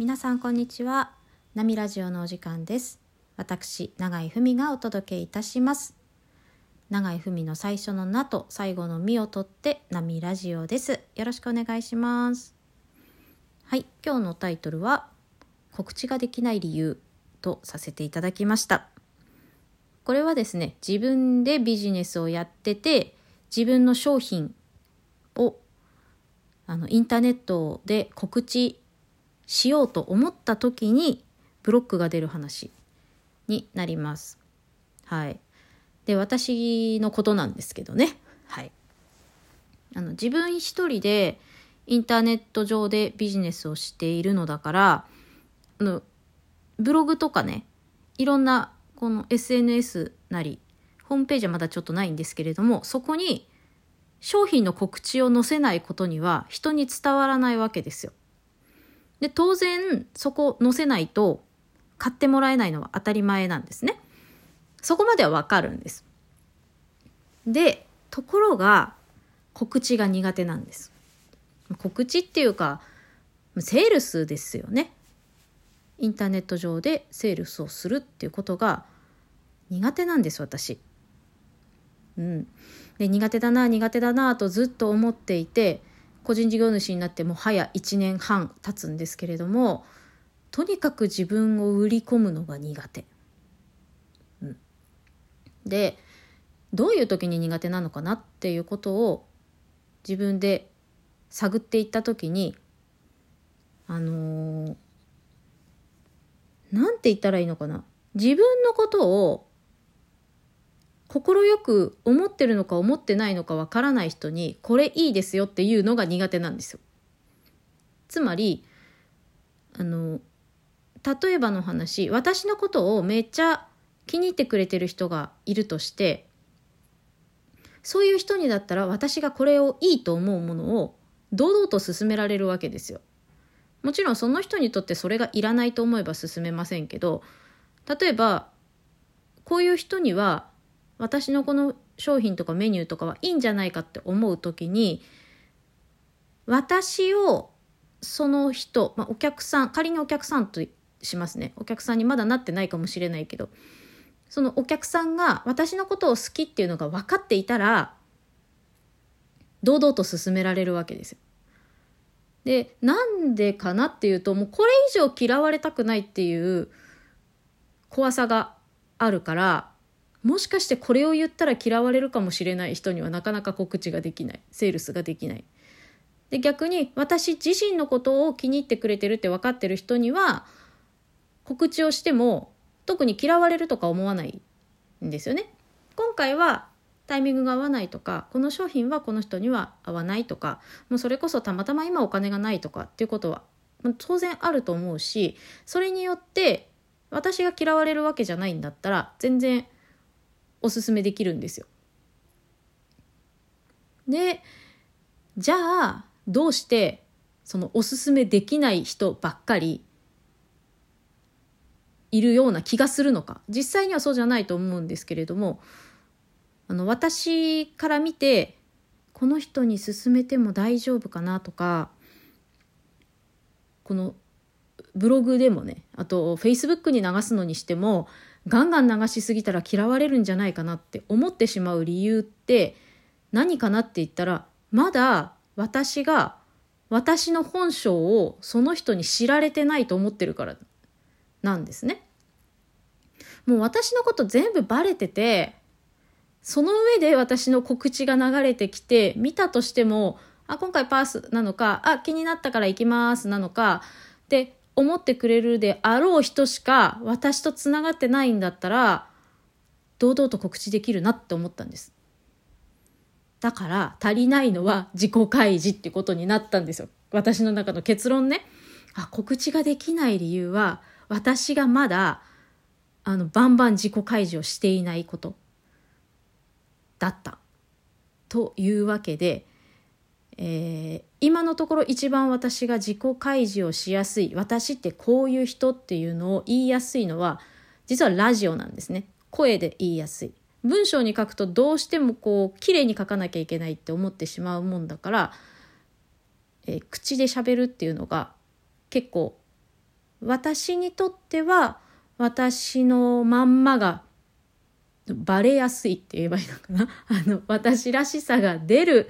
皆さんこんにちは。ナミラジオのお時間です。私永井文がお届けいたします。永井文の最初のなと最後のみを取ってナミラジオです。よろしくお願いします。はい。今日のタイトルは告知ができない理由とさせていただきました。これはですね自分でビジネスをやってて自分の商品をあのインターネットで告知しようと思った時にブロックが出る話になります。はい。で私のことなんですけどね。はい。あの自分一人でインターネット上でビジネスをしているのだからあのブログとかねいろんなこの SNS なりホームページはまだちょっとないんですけれどもそこに商品の告知を載せないことには人に伝わらないわけですよ。で、当然そこ載せないと買ってもらえないのは当たり前なんですね。そこまではわかるんです。で、ところが告知が苦手なんです。告知っていうか、セールスですよね。インターネット上でセールスをするっていうことが苦手なんです、私。うん。で苦手だな苦手だなとずっと思っていて個人事業主になっても早1年半経つんですけれどもとにかく自分を売り込むのが苦手。うん、でどういう時に苦手なのかなっていうことを自分で探っていった時にあのー、なんて言ったらいいのかな自分のことを快く思ってるのか思ってないのかわからない人にこれいいですよっていうのが苦手なんですよ。つまりあの例えばの話私のことをめっちゃ気に入ってくれてる人がいるとしてそういう人にだったら私がこれをいいと思うものを堂々と進められるわけですよ。もちろんその人にとってそれがいらないと思えば進めませんけど例えばこういう人には私のこの商品とかメニューとかはいいんじゃないかって思う時に私をその人、まあ、お客さん仮にお客さんとしますねお客さんにまだなってないかもしれないけどそのお客さんが私のことを好きっていうのが分かっていたら堂々と進められるわけですよ。でなんでかなっていうともうこれ以上嫌われたくないっていう怖さがあるからもしかしてこれを言ったら嫌われるかもしれない人にはなかなか告知ができない。セールスができない。で逆に私自身のことを気に入ってくれてるって分かってる人には告知をしても特に嫌われるとか思わないんですよね。今回はタイミングが合わないとかこの商品はこの人には合わないとかもうそれこそたまたま今お金がないとかっていうことは当然あると思うしそれによって私が嫌われるわけじゃないんだったら全然おすすめできるんですよ。でじゃあどうしてそのおすすめできない人ばっかりいるような気がするのか実際にはそうじゃないと思うんですけれどもあの私から見てこの人に勧めても大丈夫かなとかこのブログでもねあとフェイスブックに流すのにしてもガンガン流しすぎたら嫌われるんじゃないかなって思ってしまう理由って何かなって言ったらまだ私が私の本性をその人に知られてないと思ってるからなんですね。もう私のこと全部バレててその上で私の告知が流れてきて見たとしてもあ今回パースなのかあ気になったから行きますなのかで思ってくれるであろう人しか私とつながってないんだったら堂々と告知できるなって思ったんです。だから足りないのは自己開示ってことになったんですよ。私の中の結論ね。あ、告知ができない理由は私がまだあのバンバン自己開示をしていないことだった。というわけでえー、今のところ一番私が自己開示をしやすい私ってこういう人っていうのを言いやすいのは実はラジオなんですね。声で言いやすい。文章に書くとどうしてもこう綺麗に書かなきゃいけないって思ってしまうもんだから、えー、口で喋るっていうのが結構私にとっては私のまんまがバレやすいって言えばいいのかな。あの私らしさが出る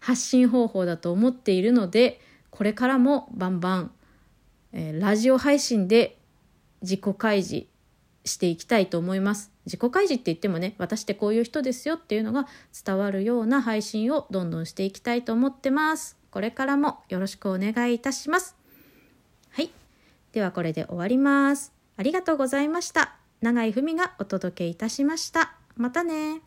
発信方法だと思っているのでこれからもバンバン、えー、ラジオ配信で自己開示していきたいと思います。自己開示って言ってもね私ってこういう人ですよっていうのが伝わるような配信をどんどんしていきたいと思ってます。これからもよろしくお願いいたします。はい。ではこれで終わります。ありがとうございました。永井文がお届けいたしました。またね